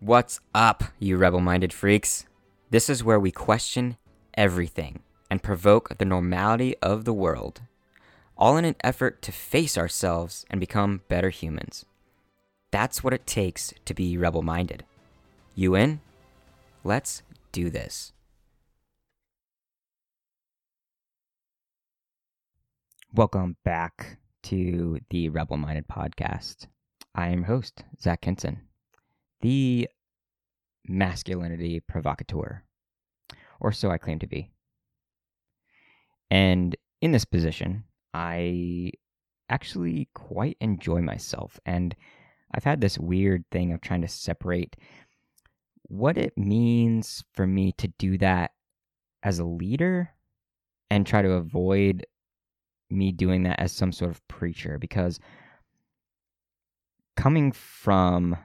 What's up, you rebel minded freaks? This is where we question everything and provoke the normality of the world, all in an effort to face ourselves and become better humans. That's what it takes to be rebel minded. You in? Let's do this. Welcome back to the Rebel Minded Podcast. I am your host, Zach Kinson, the masculinity provocateur, or so I claim to be. And in this position, I actually quite enjoy myself. And I've had this weird thing of trying to separate what it means for me to do that as a leader and try to avoid me doing that as some sort of preacher because coming from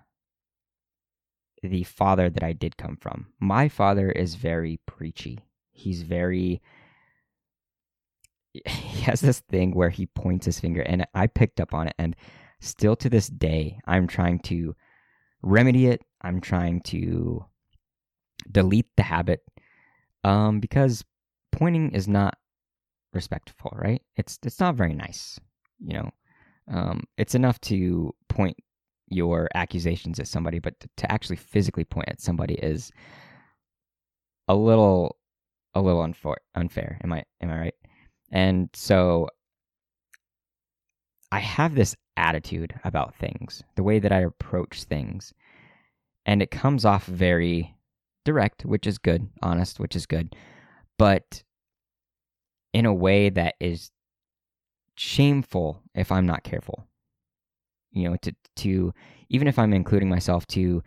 the father that I did come from, my father is very preachy. He's very he has this thing where he points his finger and I picked up on it and still to this day I'm trying to remedy it. I'm trying to delete the habit um because pointing is not respectful, right? It's it's not very nice, you know. Um, it's enough to point your accusations at somebody, but to, actually physically point at somebody is a little a little. Unfair, am I am I right? And so I have this attitude about things, the way that I approach things, and it comes off very direct, which is good, honest, which is good, but in a way that is shameful if I'm not careful. You know, to to even if I'm including myself to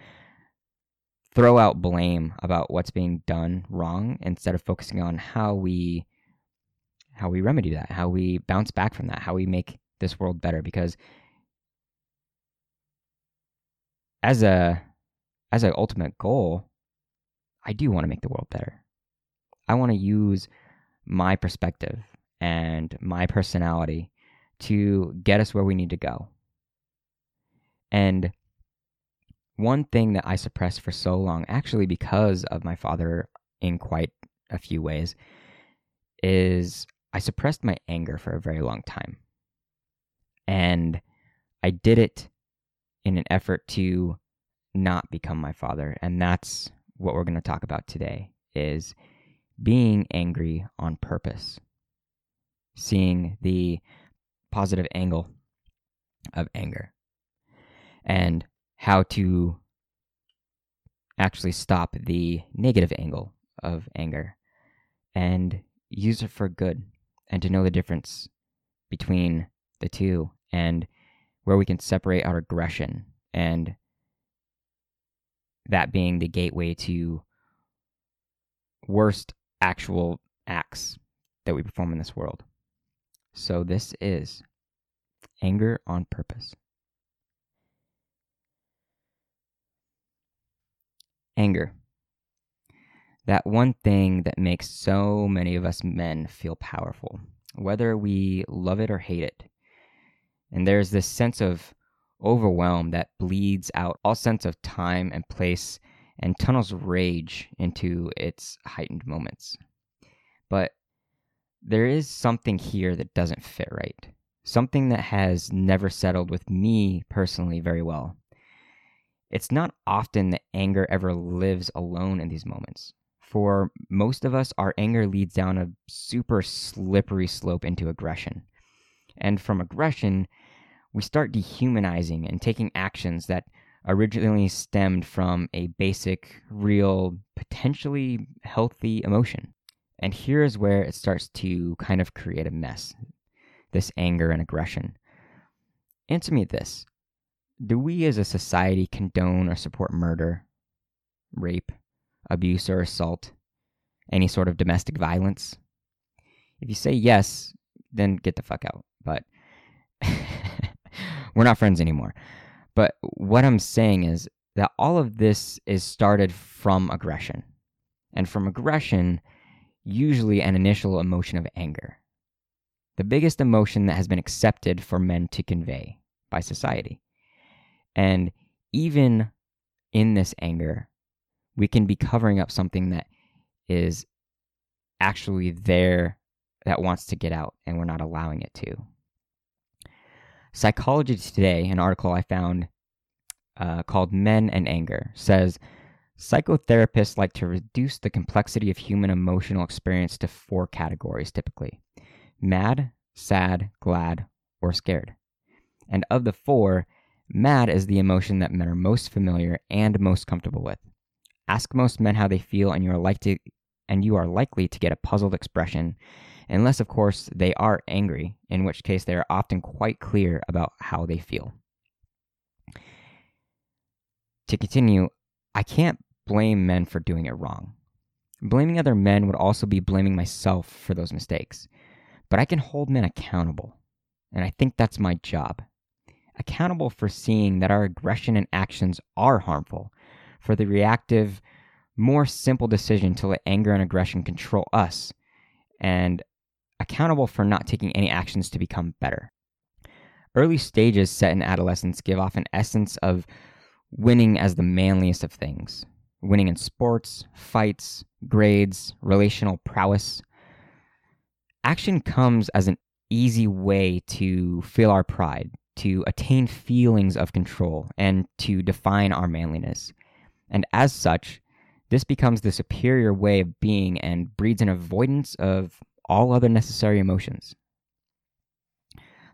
throw out blame about what's being done wrong instead of focusing on how we how we remedy that, how we bounce back from that, how we make this world better because as a as an ultimate goal, I do want to make the world better. I want to use my perspective and my personality to get us where we need to go. And one thing that I suppressed for so long, actually because of my father in quite a few ways, is I suppressed my anger for a very long time. And I did it in an effort to not become my father. And that's what we're going to talk about today is being angry on purpose, seeing the positive angle of anger, and how to actually stop the negative angle of anger and use it for good and to know the difference between the two and where we can separate our aggression and that being the gateway to worst actual acts that we perform in this world. So, this is anger on purpose. Anger. That one thing that makes so many of us men feel powerful, whether we love it or hate it. And there's this sense of overwhelm that bleeds out all sense of time and place and tunnels rage into its heightened moments. But there is something here that doesn't fit right. Something that has never settled with me personally very well. It's not often that anger ever lives alone in these moments. For most of us, our anger leads down a super slippery slope into aggression. And from aggression, we start dehumanizing and taking actions that originally stemmed from a basic, real, potentially healthy emotion. And here's where it starts to kind of create a mess this anger and aggression. Answer me this Do we as a society condone or support murder, rape, abuse, or assault, any sort of domestic violence? If you say yes, then get the fuck out. But we're not friends anymore. But what I'm saying is that all of this is started from aggression. And from aggression, usually an initial emotion of anger. The biggest emotion that has been accepted for men to convey by society. And even in this anger, we can be covering up something that is actually there that wants to get out and we're not allowing it to. Psychology Today, an article I found uh, called Men and Anger, says psychotherapists like to reduce the complexity of human emotional experience to four categories typically mad, sad, glad, or scared. And of the four, mad is the emotion that men are most familiar and most comfortable with. Ask most men how they feel, and you are likely and you are likely to get a puzzled expression, unless, of course, they are angry, in which case they are often quite clear about how they feel. To continue, I can't blame men for doing it wrong. Blaming other men would also be blaming myself for those mistakes. But I can hold men accountable, and I think that's my job. Accountable for seeing that our aggression and actions are harmful, for the reactive, more simple decision to let anger and aggression control us, and accountable for not taking any actions to become better. Early stages set in adolescence give off an essence of winning as the manliest of things winning in sports, fights, grades, relational prowess. Action comes as an easy way to feel our pride, to attain feelings of control, and to define our manliness. And as such, this becomes the superior way of being and breeds an avoidance of all other necessary emotions.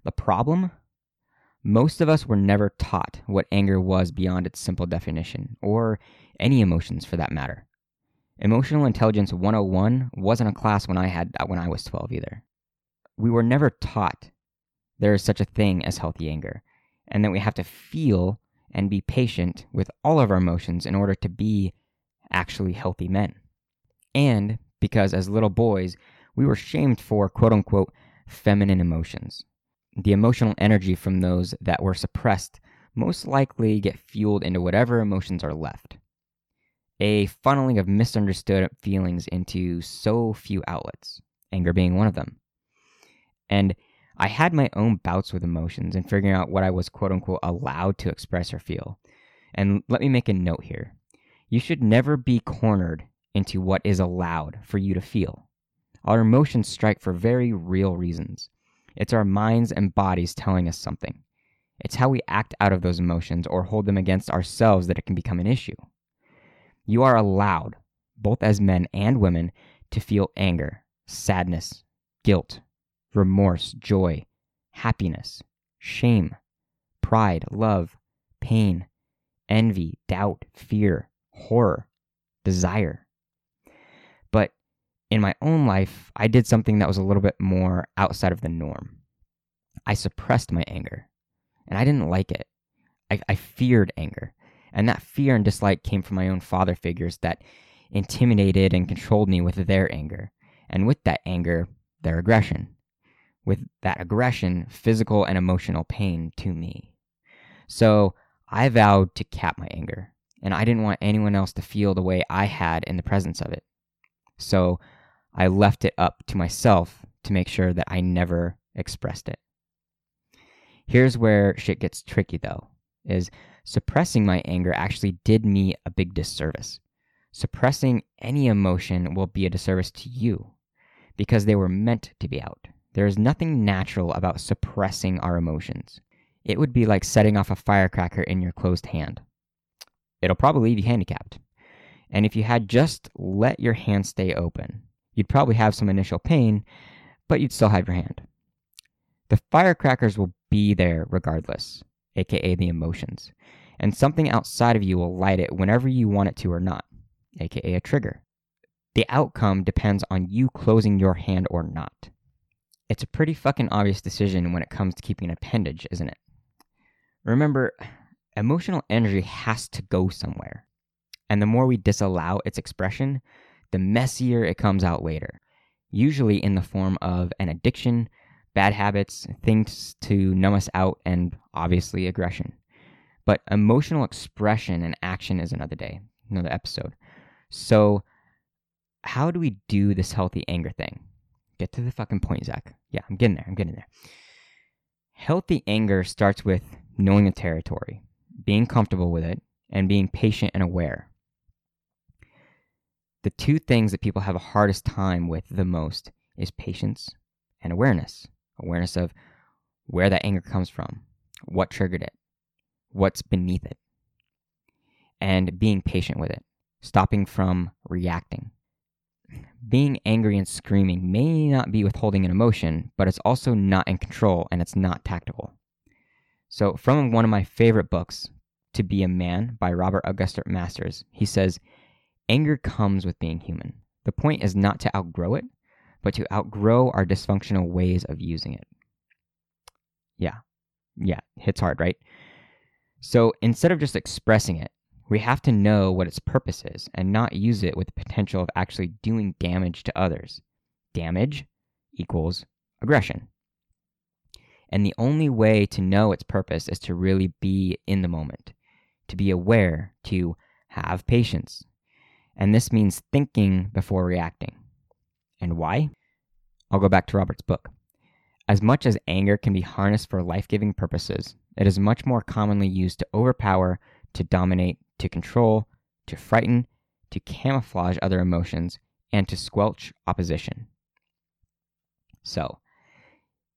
The problem? Most of us were never taught what anger was beyond its simple definition, or any emotions for that matter. Emotional Intelligence 101 wasn't a class when I had when I was 12 either. We were never taught there is such a thing as healthy anger, and that we have to feel and be patient with all of our emotions in order to be actually healthy men. And because as little boys, we were shamed for quote unquote feminine emotions. The emotional energy from those that were suppressed most likely get fueled into whatever emotions are left. A funneling of misunderstood feelings into so few outlets, anger being one of them. And I had my own bouts with emotions and figuring out what I was quote unquote allowed to express or feel. And let me make a note here. You should never be cornered into what is allowed for you to feel. Our emotions strike for very real reasons. It's our minds and bodies telling us something. It's how we act out of those emotions or hold them against ourselves that it can become an issue. You are allowed, both as men and women, to feel anger, sadness, guilt, remorse, joy, happiness, shame, pride, love, pain, envy, doubt, fear, horror, desire. But in my own life, I did something that was a little bit more outside of the norm. I suppressed my anger, and I didn't like it. I, I feared anger. And that fear and dislike came from my own father figures that intimidated and controlled me with their anger. And with that anger, their aggression. With that aggression, physical and emotional pain to me. So I vowed to cap my anger and I didn't want anyone else to feel the way I had in the presence of it. So I left it up to myself to make sure that I never expressed it. Here's where shit gets tricky though, is suppressing my anger actually did me a big disservice. Suppressing any emotion will be a disservice to you because they were meant to be out. There is nothing natural about suppressing our emotions. It would be like setting off a firecracker in your closed hand it'll probably leave you handicapped. And if you had just let your hand stay open, you'd probably have some initial pain, but you'd still have your hand. The firecrackers will be there regardless, aka the emotions, and something outside of you will light it whenever you want it to or not, aka a trigger. The outcome depends on you closing your hand or not. It's a pretty fucking obvious decision when it comes to keeping an appendage, isn't it? Remember, emotional energy has to go somewhere. And the more we disallow its expression, the messier it comes out later, usually in the form of an addiction, bad habits, things to numb us out, and obviously aggression. But emotional expression and action is another day, another episode. So, how do we do this healthy anger thing? Get to the fucking point, Zach. Yeah, I'm getting there. I'm getting there. Healthy anger starts with knowing the territory, being comfortable with it, and being patient and aware. The two things that people have a hardest time with the most is patience and awareness. Awareness of where that anger comes from, what triggered it, what's beneath it, and being patient with it, stopping from reacting. Being angry and screaming may not be withholding an emotion, but it's also not in control and it's not tactical. So, from one of my favorite books, To Be a Man by Robert Augustus Masters, he says, Anger comes with being human. The point is not to outgrow it, but to outgrow our dysfunctional ways of using it. Yeah, yeah, hits hard, right? So instead of just expressing it, we have to know what its purpose is and not use it with the potential of actually doing damage to others. Damage equals aggression. And the only way to know its purpose is to really be in the moment, to be aware, to have patience. And this means thinking before reacting. And why? I'll go back to Robert's book. As much as anger can be harnessed for life giving purposes, it is much more commonly used to overpower, to dominate, to control, to frighten, to camouflage other emotions, and to squelch opposition. So,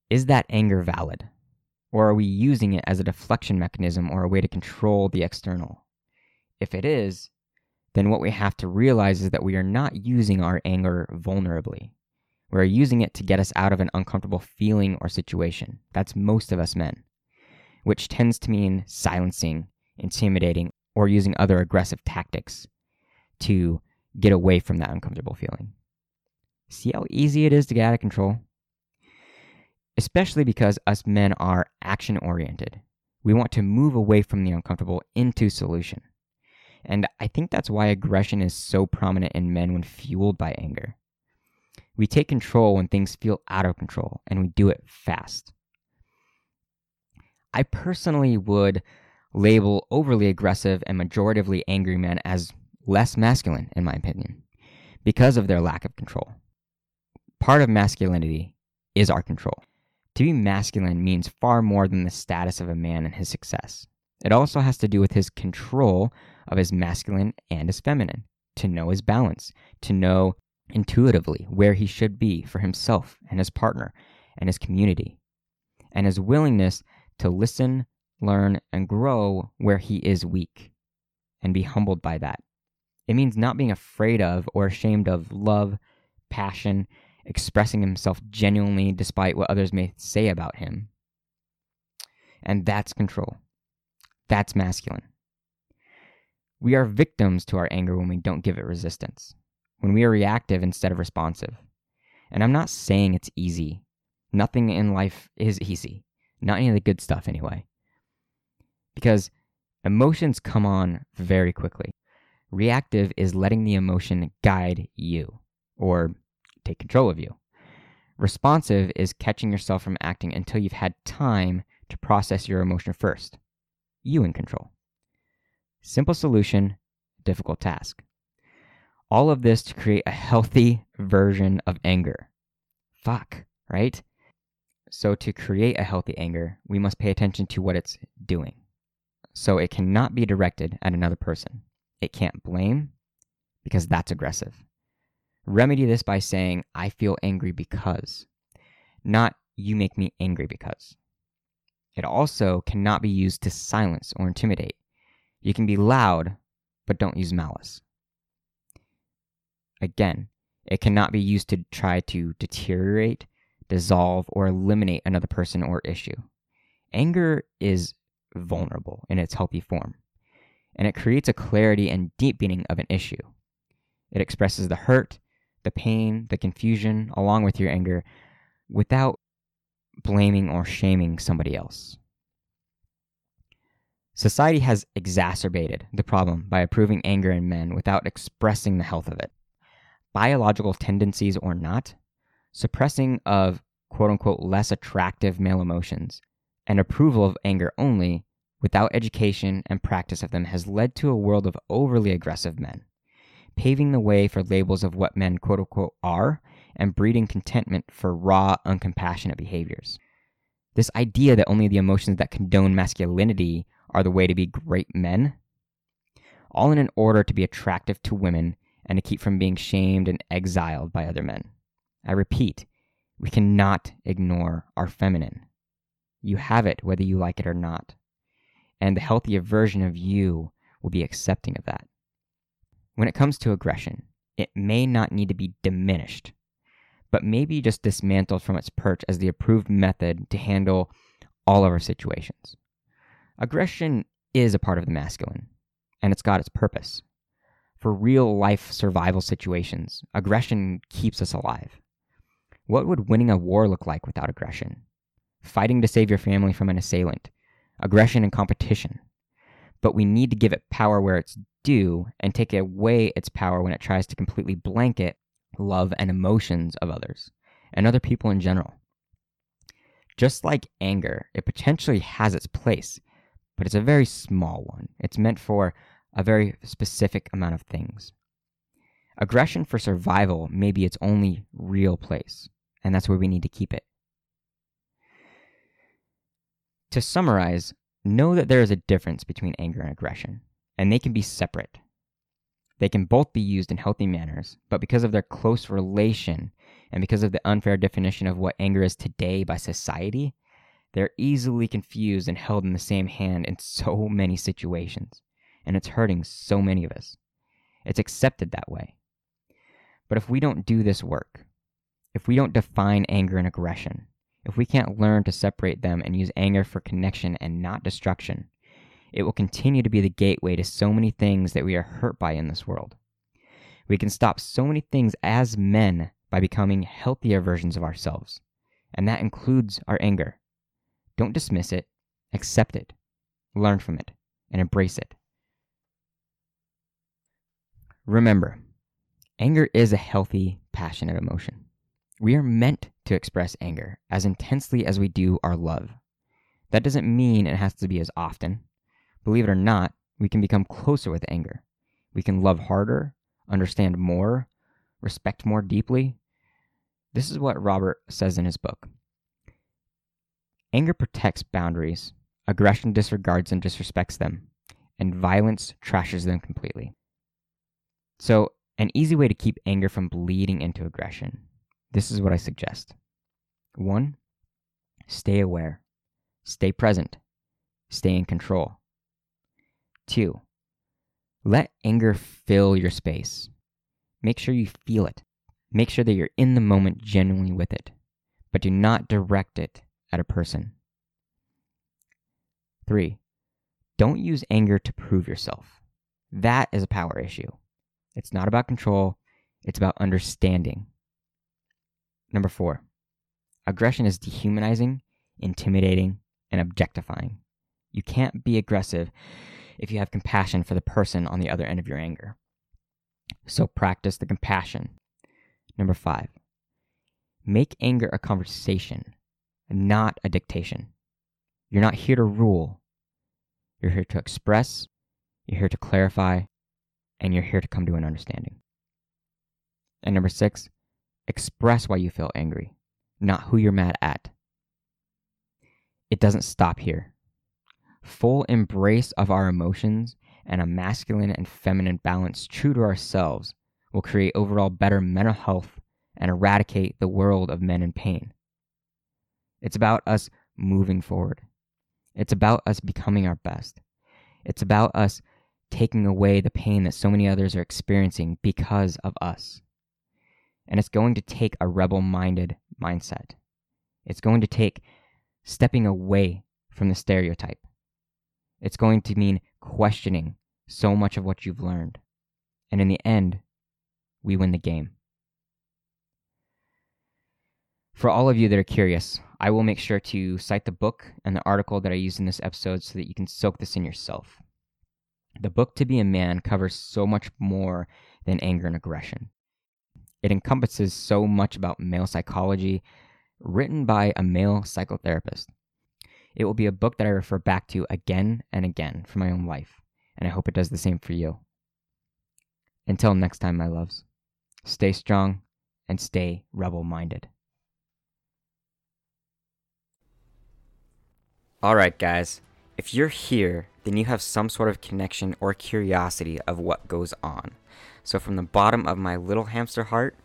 is that anger valid? Or are we using it as a deflection mechanism or a way to control the external? If it is, then what we have to realize is that we are not using our anger vulnerably. We're using it to get us out of an uncomfortable feeling or situation. That's most of us men, which tends to mean silencing, intimidating, or using other aggressive tactics to get away from that uncomfortable feeling. See how easy it is to get out of control? Especially because us men are action oriented. We want to move away from the uncomfortable into solution. And I think that's why aggression is so prominent in men when fueled by anger. We take control when things feel out of control, and we do it fast. I personally would label overly aggressive and majoritively angry men as less masculine, in my opinion, because of their lack of control. Part of masculinity is our control. To be masculine means far more than the status of a man and his success. It also has to do with his control of his masculine and his feminine, to know his balance, to know intuitively where he should be for himself and his partner and his community, and his willingness to listen, learn, and grow where he is weak and be humbled by that. It means not being afraid of or ashamed of love, passion, expressing himself genuinely despite what others may say about him. And that's control. That's masculine. We are victims to our anger when we don't give it resistance, when we are reactive instead of responsive. And I'm not saying it's easy. Nothing in life is easy. Not any of the good stuff, anyway because emotions come on very quickly. Reactive is letting the emotion guide you or take control of you. Responsive is catching yourself from acting until you've had time to process your emotion first. You in control. Simple solution, difficult task. All of this to create a healthy version of anger. Fuck, right? So, to create a healthy anger, we must pay attention to what it's doing so it cannot be directed at another person. It can't blame because that's aggressive. Remedy this by saying, I feel angry because, not you make me angry because. It also cannot be used to silence or intimidate. You can be loud, but don't use malice. Again, it cannot be used to try to deteriorate, dissolve, or eliminate another person or issue. Anger is vulnerable in its healthy form, and it creates a clarity and deepening of an issue. It expresses the hurt, the pain, the confusion, along with your anger, without blaming or shaming somebody else. Society has exacerbated the problem by approving anger in men without expressing the health of it. Biological tendencies or not, suppressing of quote unquote less attractive male emotions and approval of anger only without education and practice of them has led to a world of overly aggressive men, paving the way for labels of what men quote unquote are and breeding contentment for raw, uncompassionate behaviors. This idea that only the emotions that condone masculinity are the way to be great men all in an order to be attractive to women and to keep from being shamed and exiled by other men. I repeat, we cannot ignore our feminine. You have it whether you like it or not. And the healthier version of you will be accepting of that. When it comes to aggression, it may not need to be diminished, but maybe just dismantled from its perch as the approved method to handle all of our situations. Aggression is a part of the masculine, and it's got its purpose. For real life survival situations, aggression keeps us alive. What would winning a war look like without aggression? Fighting to save your family from an assailant, aggression and competition. But we need to give it power where it's due and take away its power when it tries to completely blanket love and emotions of others and other people in general. Just like anger, it potentially has its place, but it's a very small one. It's meant for a very specific amount of things. Aggression for survival may be its only real place, and that's where we need to keep it. To summarize, know that there is a difference between anger and aggression, and they can be separate. They can both be used in healthy manners, but because of their close relation and because of the unfair definition of what anger is today by society, they're easily confused and held in the same hand in so many situations, and it's hurting so many of us. It's accepted that way. But if we don't do this work, if we don't define anger and aggression, if we can't learn to separate them and use anger for connection and not destruction, it will continue to be the gateway to so many things that we are hurt by in this world. We can stop so many things as men by becoming healthier versions of ourselves, and that includes our anger. Don't dismiss it, accept it, learn from it, and embrace it. Remember, anger is a healthy, passionate emotion. We are meant to express anger as intensely as we do our love. That doesn't mean it has to be as often. Believe it or not, we can become closer with anger. We can love harder, understand more, respect more deeply. This is what Robert says in his book. Anger protects boundaries, aggression disregards and disrespects them, and violence trashes them completely. So, an easy way to keep anger from bleeding into aggression this is what I suggest. One, stay aware, stay present, stay in control. Two, let anger fill your space. Make sure you feel it. Make sure that you're in the moment genuinely with it, but do not direct it at a person. Three, don't use anger to prove yourself. That is a power issue. It's not about control, it's about understanding. Number four, aggression is dehumanizing, intimidating, and objectifying. You can't be aggressive if you have compassion for the person on the other end of your anger. So practice the compassion. Number five, make anger a conversation, not a dictation. You're not here to rule. You're here to express, you're here to clarify, and you're here to come to an understanding. And number six, Express why you feel angry, not who you're mad at. It doesn't stop here. Full embrace of our emotions and a masculine and feminine balance true to ourselves will create overall better mental health and eradicate the world of men in pain. It's about us moving forward. It's about us becoming our best. It's about us taking away the pain that so many others are experiencing because of us. And it's going to take a rebel minded mindset. It's going to take stepping away from the stereotype. It's going to mean questioning so much of what you've learned. And in the end, we win the game. For all of you that are curious, I will make sure to cite the book and the article that I used in this episode so that you can soak this in yourself. The book To Be a Man covers so much more than anger and aggression. It encompasses so much about male psychology, written by a male psychotherapist. It will be a book that I refer back to again and again for my own life, and I hope it does the same for you. Until next time, my loves, stay strong and stay rebel minded. All right, guys. If you're here, then you have some sort of connection or curiosity of what goes on. So, from the bottom of my little hamster heart,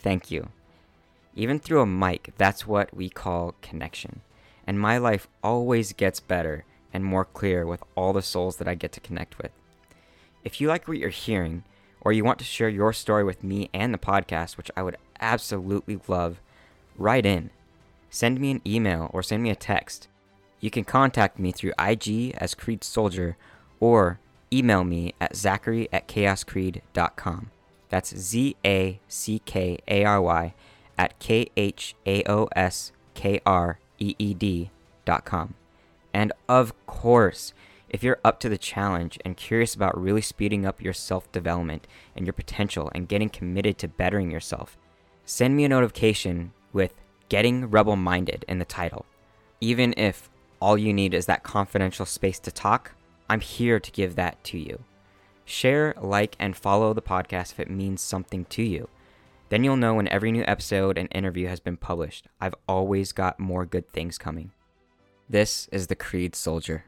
thank you. Even through a mic, that's what we call connection. And my life always gets better and more clear with all the souls that I get to connect with. If you like what you're hearing, or you want to share your story with me and the podcast, which I would absolutely love, write in. Send me an email or send me a text. You can contact me through IG as Kreed Soldier or email me at zackary at khaoskreed.com. That's Z A C K A R Y at K H A O S K R E E D dot com. And of course, if you're up to the challenge and curious about really speeding up your self development and your potential and getting committed to bettering yourself, send me a notification with Getting Rebel Minded in the title. Even if all you need is that confidential space to talk, I'm here to give that to you. Share, like, and follow the podcast if it means something to you. Then you'll know when every new episode and interview has been published. I've always got more good things coming. This is the Kreed Soldier.